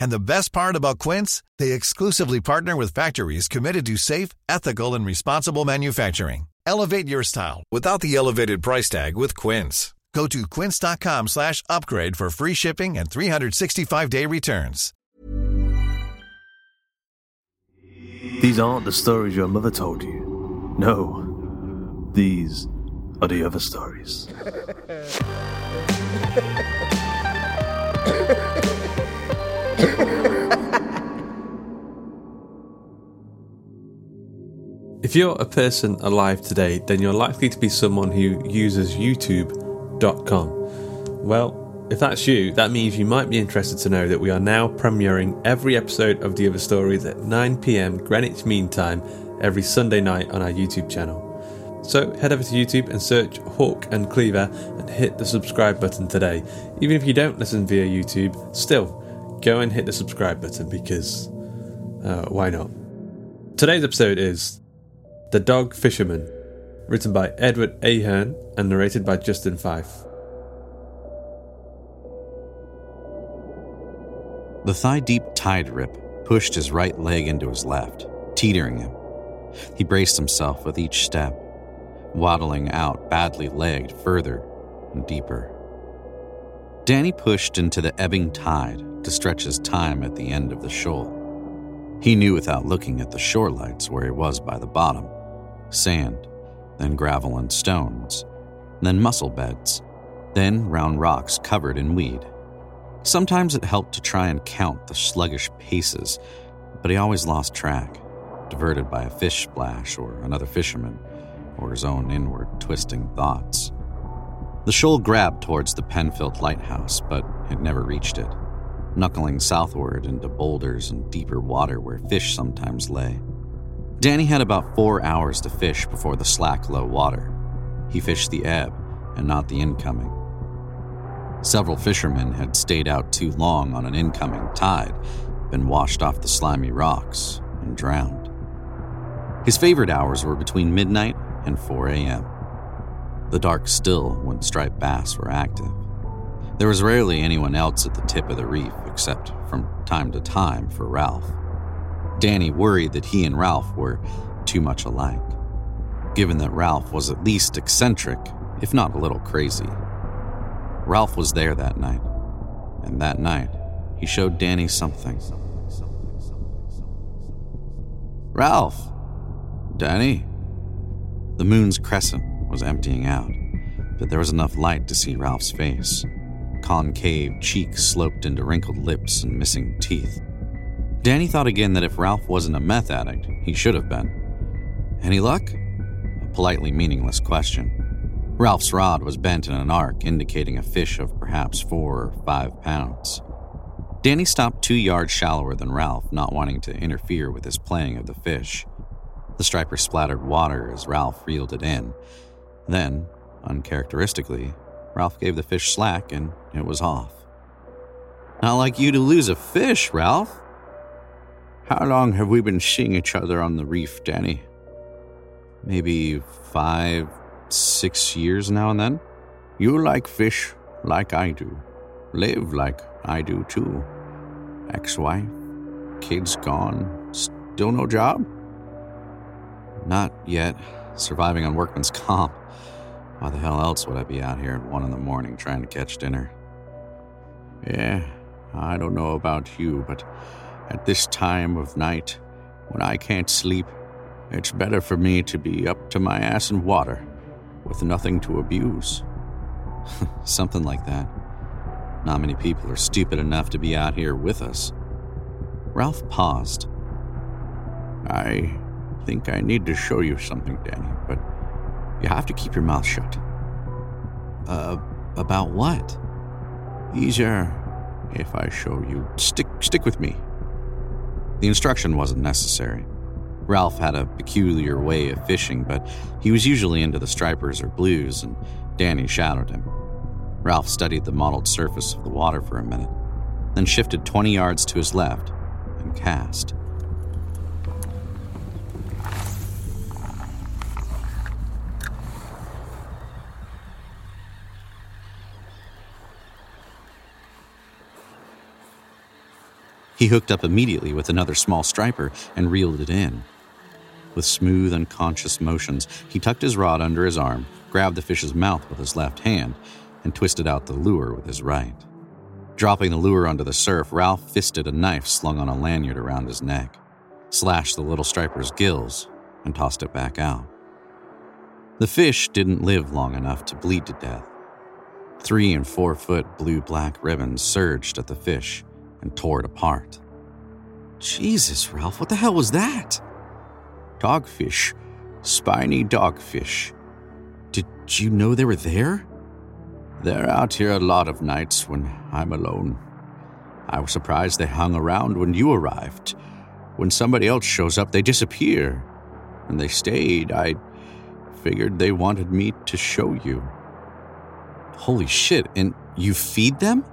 And the best part about Quince, they exclusively partner with factories committed to safe, ethical, and responsible manufacturing. Elevate your style without the elevated price tag with Quince. Go to quince.com slash upgrade for free shipping and 365-day returns. These aren't the stories your mother told you. No, these are the other stories. If you're a person alive today, then you're likely to be someone who uses YouTube.com. Well, if that's you, that means you might be interested to know that we are now premiering every episode of The Other Stories at 9pm Greenwich Mean Time every Sunday night on our YouTube channel. So head over to YouTube and search Hawk and Cleaver and hit the subscribe button today. Even if you don't listen via YouTube, still go and hit the subscribe button because uh, why not? Today's episode is The Dog Fisherman, written by Edward Ahern and narrated by Justin Fife. The thigh deep tide rip pushed his right leg into his left, teetering him. He braced himself with each step, waddling out badly legged further and deeper. Danny pushed into the ebbing tide to stretch his time at the end of the shoal. He knew without looking at the shore lights where he was by the bottom sand, then gravel and stones, then mussel beds, then round rocks covered in weed. Sometimes it helped to try and count the sluggish paces, but he always lost track, diverted by a fish splash or another fisherman, or his own inward twisting thoughts. The shoal grabbed towards the Penfield lighthouse, but it never reached it, knuckling southward into boulders and deeper water where fish sometimes lay. Danny had about four hours to fish before the slack low water. He fished the ebb and not the incoming. Several fishermen had stayed out too long on an incoming tide, been washed off the slimy rocks, and drowned. His favorite hours were between midnight and 4 a.m. The dark still when striped bass were active. There was rarely anyone else at the tip of the reef except from time to time for Ralph. Danny worried that he and Ralph were too much alike, given that Ralph was at least eccentric, if not a little crazy. Ralph was there that night, and that night he showed Danny something. Ralph! Danny? The moon's crescent was emptying out, but there was enough light to see Ralph's face. Concave cheeks sloped into wrinkled lips and missing teeth. Danny thought again that if Ralph wasn't a meth addict, he should have been. Any luck? A politely meaningless question. Ralph's rod was bent in an arc, indicating a fish of perhaps four or five pounds. Danny stopped two yards shallower than Ralph, not wanting to interfere with his playing of the fish. The striper splattered water as Ralph reeled it in. Then, uncharacteristically, Ralph gave the fish slack and it was off. Not like you to lose a fish, Ralph. How long have we been seeing each other on the reef, Danny? Maybe five, six years now and then. You like fish like I do. Live like I do too. Ex wife, kids gone, still no job? Not yet. Surviving on workman's comp. Why the hell else would I be out here at one in the morning trying to catch dinner? Yeah, I don't know about you, but at this time of night, when I can't sleep, it's better for me to be up to my ass in water, with nothing to abuse. Something like that. Not many people are stupid enough to be out here with us. Ralph paused. I think I need to show you something, Danny, but you have to keep your mouth shut. Uh, about what? Easier if I show you. Stick, stick with me. The instruction wasn't necessary. Ralph had a peculiar way of fishing, but he was usually into the stripers or blues, and Danny shadowed him. Ralph studied the mottled surface of the water for a minute, then shifted 20 yards to his left and cast. He hooked up immediately with another small striper and reeled it in. With smooth, unconscious motions, he tucked his rod under his arm, grabbed the fish's mouth with his left hand, and twisted out the lure with his right. Dropping the lure onto the surf, Ralph fisted a knife slung on a lanyard around his neck, slashed the little striper's gills, and tossed it back out. The fish didn't live long enough to bleed to death. Three and four foot blue black ribbons surged at the fish and tore it apart. Jesus, Ralph, what the hell was that? Dogfish. Spiny dogfish. Did you know they were there? They're out here a lot of nights when I'm alone. I was surprised they hung around when you arrived. When somebody else shows up, they disappear. When they stayed, I figured they wanted me to show you. Holy shit, and you feed them?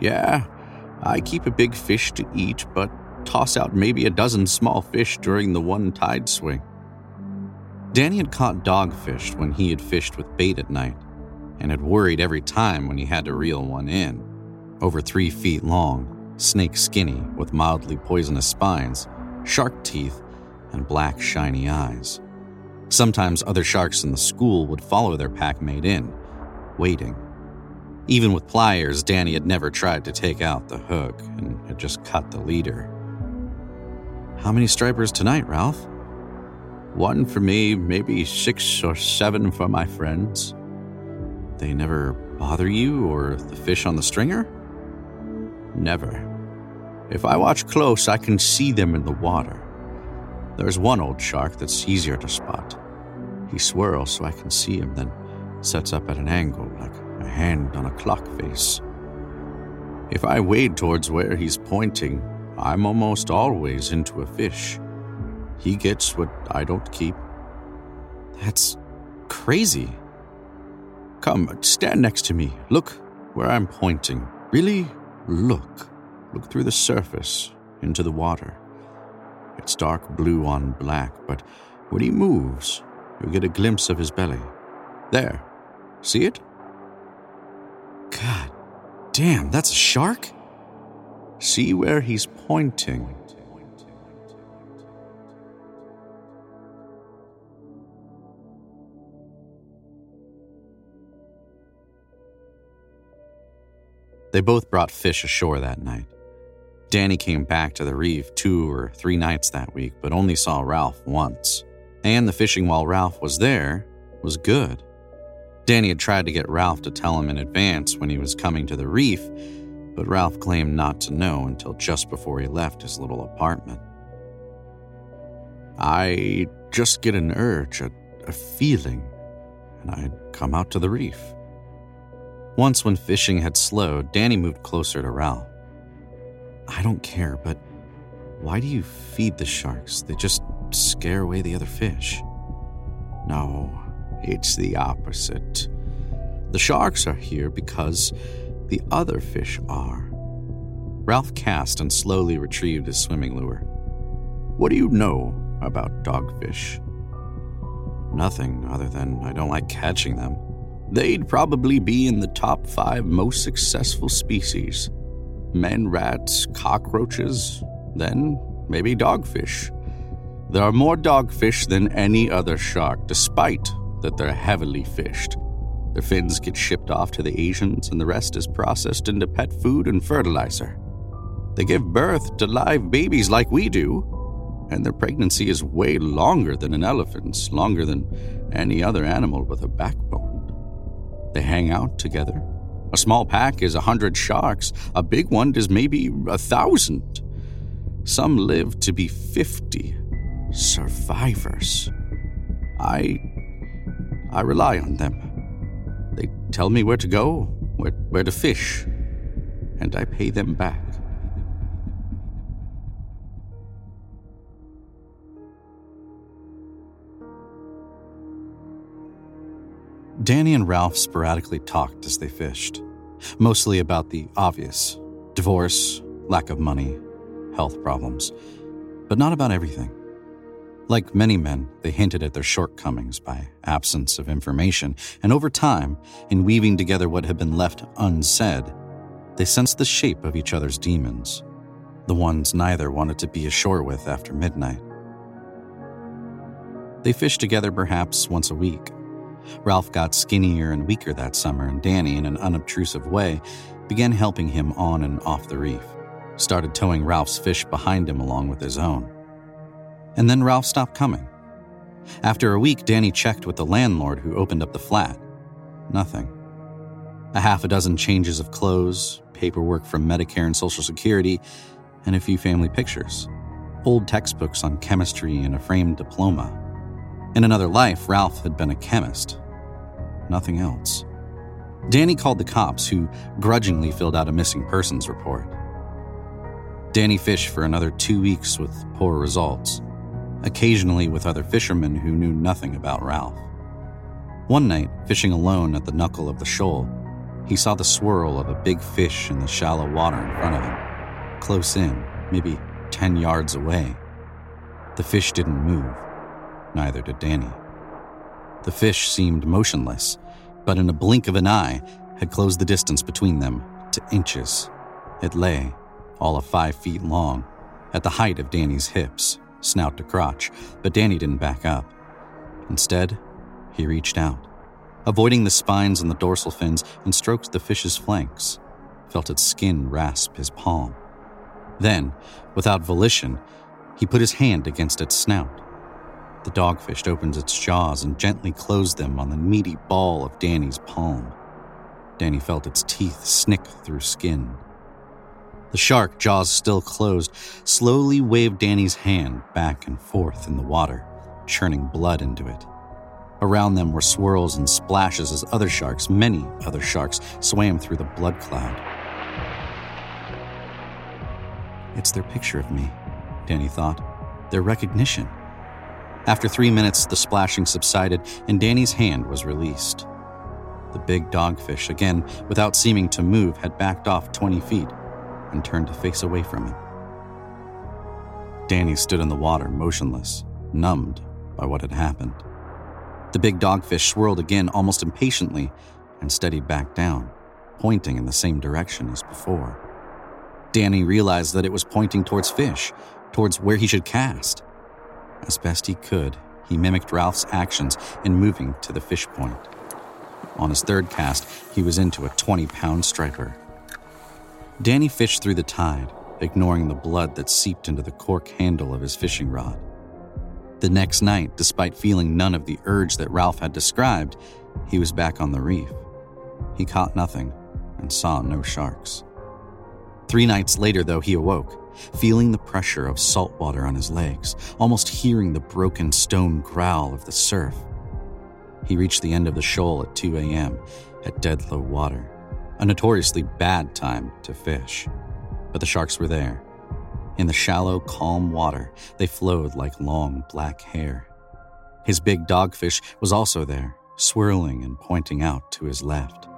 Yeah, I keep a big fish to eat, but toss out maybe a dozen small fish during the one tide swing. Danny had caught dogfish when he had fished with bait at night and had worried every time when he had to reel one in. Over three feet long, snake skinny, with mildly poisonous spines, shark teeth, and black, shiny eyes. Sometimes other sharks in the school would follow their pack mate in, waiting. Even with pliers, Danny had never tried to take out the hook and had just cut the leader. How many stripers tonight, Ralph? One for me, maybe six or seven for my friends. They never bother you or the fish on the stringer? Never. If I watch close, I can see them in the water. There's one old shark that's easier to spot. He swirls so I can see him, then sets up at an angle like hand on a clock face. If I wade towards where he's pointing, I'm almost always into a fish. He gets what I don't keep. That's crazy. Come, stand next to me. Look where I'm pointing. Really look. Look through the surface into the water. It's dark blue on black, but when he moves, you get a glimpse of his belly. There. See it? God damn, that's a shark? See where he's pointing. They both brought fish ashore that night. Danny came back to the reef two or three nights that week, but only saw Ralph once. And the fishing while Ralph was there was good. Danny had tried to get Ralph to tell him in advance when he was coming to the reef, but Ralph claimed not to know until just before he left his little apartment. I just get an urge, a, a feeling, and I'd come out to the reef. Once, when fishing had slowed, Danny moved closer to Ralph. I don't care, but why do you feed the sharks? They just scare away the other fish. No, it's the opposite. The sharks are here because the other fish are. Ralph cast and slowly retrieved his swimming lure. What do you know about dogfish? Nothing other than I don't like catching them. They'd probably be in the top five most successful species men, rats, cockroaches, then maybe dogfish. There are more dogfish than any other shark, despite that they're heavily fished. Their fins get shipped off to the Asians, and the rest is processed into pet food and fertilizer. They give birth to live babies like we do, and their pregnancy is way longer than an elephant's, longer than any other animal with a backbone. They hang out together. A small pack is a hundred sharks, a big one is maybe a thousand. Some live to be fifty. Survivors. I. I rely on them. They tell me where to go, where, where to fish, and I pay them back. Danny and Ralph sporadically talked as they fished, mostly about the obvious divorce, lack of money, health problems, but not about everything. Like many men, they hinted at their shortcomings by absence of information, and over time, in weaving together what had been left unsaid, they sensed the shape of each other's demons, the ones neither wanted to be ashore with after midnight. They fished together perhaps once a week, Ralph got skinnier and weaker that summer, and Danny, in an unobtrusive way, began helping him on and off the reef, started towing Ralph's fish behind him along with his own. And then Ralph stopped coming. After a week, Danny checked with the landlord who opened up the flat. Nothing. A half a dozen changes of clothes, paperwork from Medicare and Social Security, and a few family pictures. Old textbooks on chemistry and a framed diploma. In another life, Ralph had been a chemist. Nothing else. Danny called the cops, who grudgingly filled out a missing persons report. Danny fished for another two weeks with poor results, occasionally with other fishermen who knew nothing about Ralph. One night, fishing alone at the knuckle of the shoal, he saw the swirl of a big fish in the shallow water in front of him, close in, maybe 10 yards away. The fish didn't move Neither did Danny. The fish seemed motionless, but in a blink of an eye had closed the distance between them to inches. It lay, all of five feet long, at the height of Danny's hips, snout to crotch, but Danny didn't back up. Instead, he reached out, avoiding the spines and the dorsal fins, and stroked the fish's flanks, felt its skin rasp his palm. Then, without volition, he put his hand against its snout the dogfish opens its jaws and gently closed them on the meaty ball of Danny's palm. Danny felt its teeth snick through skin. The shark, jaws still closed, slowly waved Danny's hand back and forth in the water, churning blood into it. Around them were swirls and splashes as other sharks, many other sharks, swam through the blood cloud. It's their picture of me, Danny thought, their recognition. After three minutes, the splashing subsided and Danny's hand was released. The big dogfish, again without seeming to move, had backed off 20 feet and turned to face away from him. Danny stood in the water, motionless, numbed by what had happened. The big dogfish swirled again almost impatiently and steadied back down, pointing in the same direction as before. Danny realized that it was pointing towards fish, towards where he should cast. As best he could, he mimicked Ralph's actions in moving to the fish point. On his third cast, he was into a 20 pound striper. Danny fished through the tide, ignoring the blood that seeped into the cork handle of his fishing rod. The next night, despite feeling none of the urge that Ralph had described, he was back on the reef. He caught nothing and saw no sharks. Three nights later, though, he awoke feeling the pressure of salt water on his legs, almost hearing the broken stone growl of the surf. He reached the end of the shoal at 2 a.m. at dead low water, a notoriously bad time to fish. But the sharks were there. In the shallow, calm water, they flowed like long black hair. His big dogfish was also there, swirling and pointing out to his left.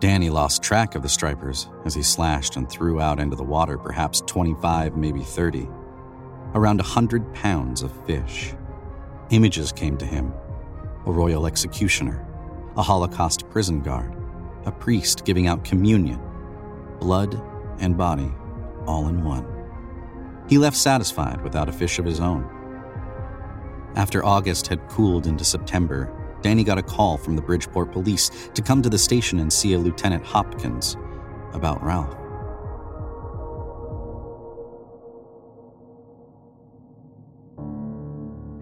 Danny lost track of the stripers as he slashed and threw out into the water perhaps 25, maybe 30. Around a 100 pounds of fish. Images came to him a royal executioner, a Holocaust prison guard, a priest giving out communion, blood and body all in one. He left satisfied without a fish of his own. After August had cooled into September, Danny got a call from the Bridgeport police to come to the station and see a Lieutenant Hopkins about Ralph.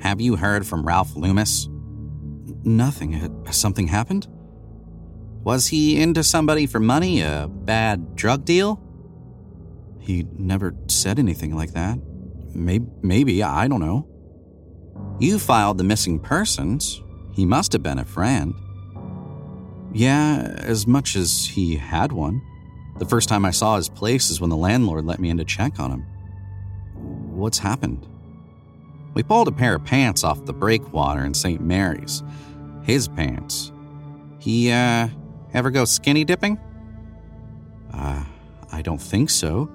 Have you heard from Ralph Loomis? Nothing. Has something happened? Was he into somebody for money? A bad drug deal? He never said anything like that. Maybe, maybe I don't know. You filed the missing persons. He must have been a friend. Yeah, as much as he had one. The first time I saw his place is when the landlord let me in to check on him. What's happened? We pulled a pair of pants off the breakwater in St. Mary's. His pants. He, uh, ever go skinny dipping? Uh, I don't think so.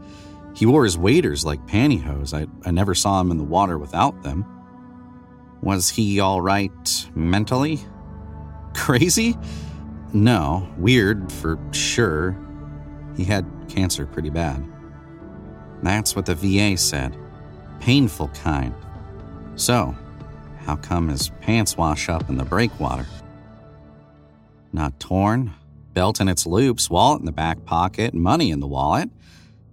He wore his waders like pantyhose. I, I never saw him in the water without them. Was he all right mentally? Crazy? No, weird for sure. He had cancer pretty bad. That's what the VA said. Painful kind. So, how come his pants wash up in the breakwater? Not torn, belt in its loops, wallet in the back pocket, money in the wallet,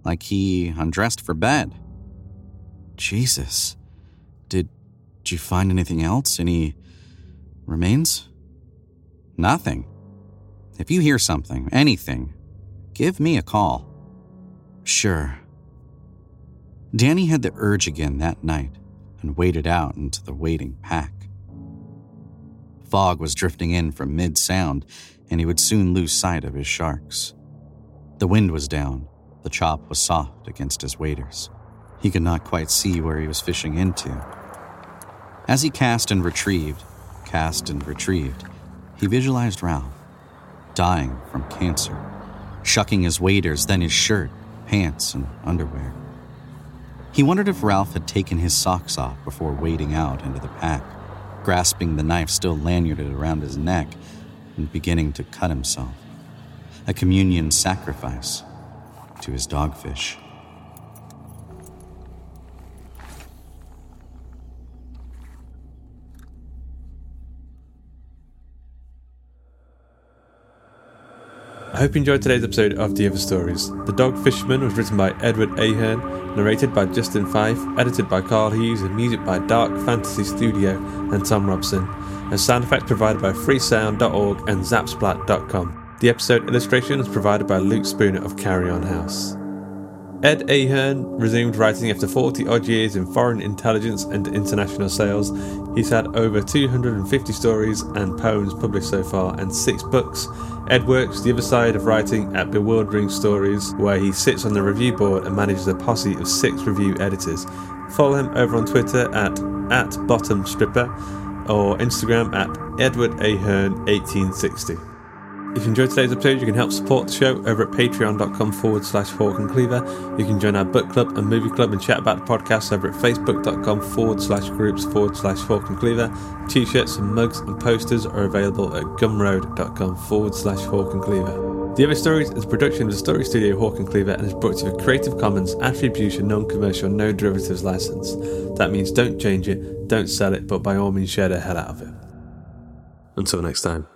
like he undressed for bed. Jesus. Did, did you find anything else? Any remains? Nothing. If you hear something, anything, give me a call. Sure. Danny had the urge again that night and waded out into the waiting pack. Fog was drifting in from mid sound, and he would soon lose sight of his sharks. The wind was down, the chop was soft against his waders. He could not quite see where he was fishing into. As he cast and retrieved, cast and retrieved, he visualized Ralph, dying from cancer, shucking his waders, then his shirt, pants, and underwear. He wondered if Ralph had taken his socks off before wading out into the pack, grasping the knife still lanyarded around his neck and beginning to cut himself. A communion sacrifice to his dogfish. I hope you enjoyed today's episode of The Other Stories. The Dog Fisherman was written by Edward Ahern, narrated by Justin Fife, edited by Karl Hughes, and music by Dark Fantasy Studio and Thom Robson, and sound effects provided by freesound.org and zapsplat.com. The episode illustration is provided by Luke Spooner of Carrion House. Ed Ahern resumed writing after 40 odd years in foreign intelligence and international sales. He's had over 250 stories and poems published so far and six books. Ed works the other side of writing at Bewildering Stories, where he sits on the review board and manages a posse of six review editors. Follow him over on Twitter at, at bottomstripper or Instagram at edwardahern1860. If you enjoyed today's episode, you can help support the show over at patreon.com forward slash Hawk and Cleaver. You can join our book club and movie club and chat about the podcast over at facebook.com forward slash groups forward slash Hawk and Cleaver. T shirts and mugs and posters are available at gumroad.com forward slash Hawk and Cleaver. The Other Stories is a production of the Story Studio Hawk and Cleaver and is brought to you with Creative Commons Attribution Non Commercial No Derivatives License. That means don't change it, don't sell it, but by all means share the hell out of it. Until next time.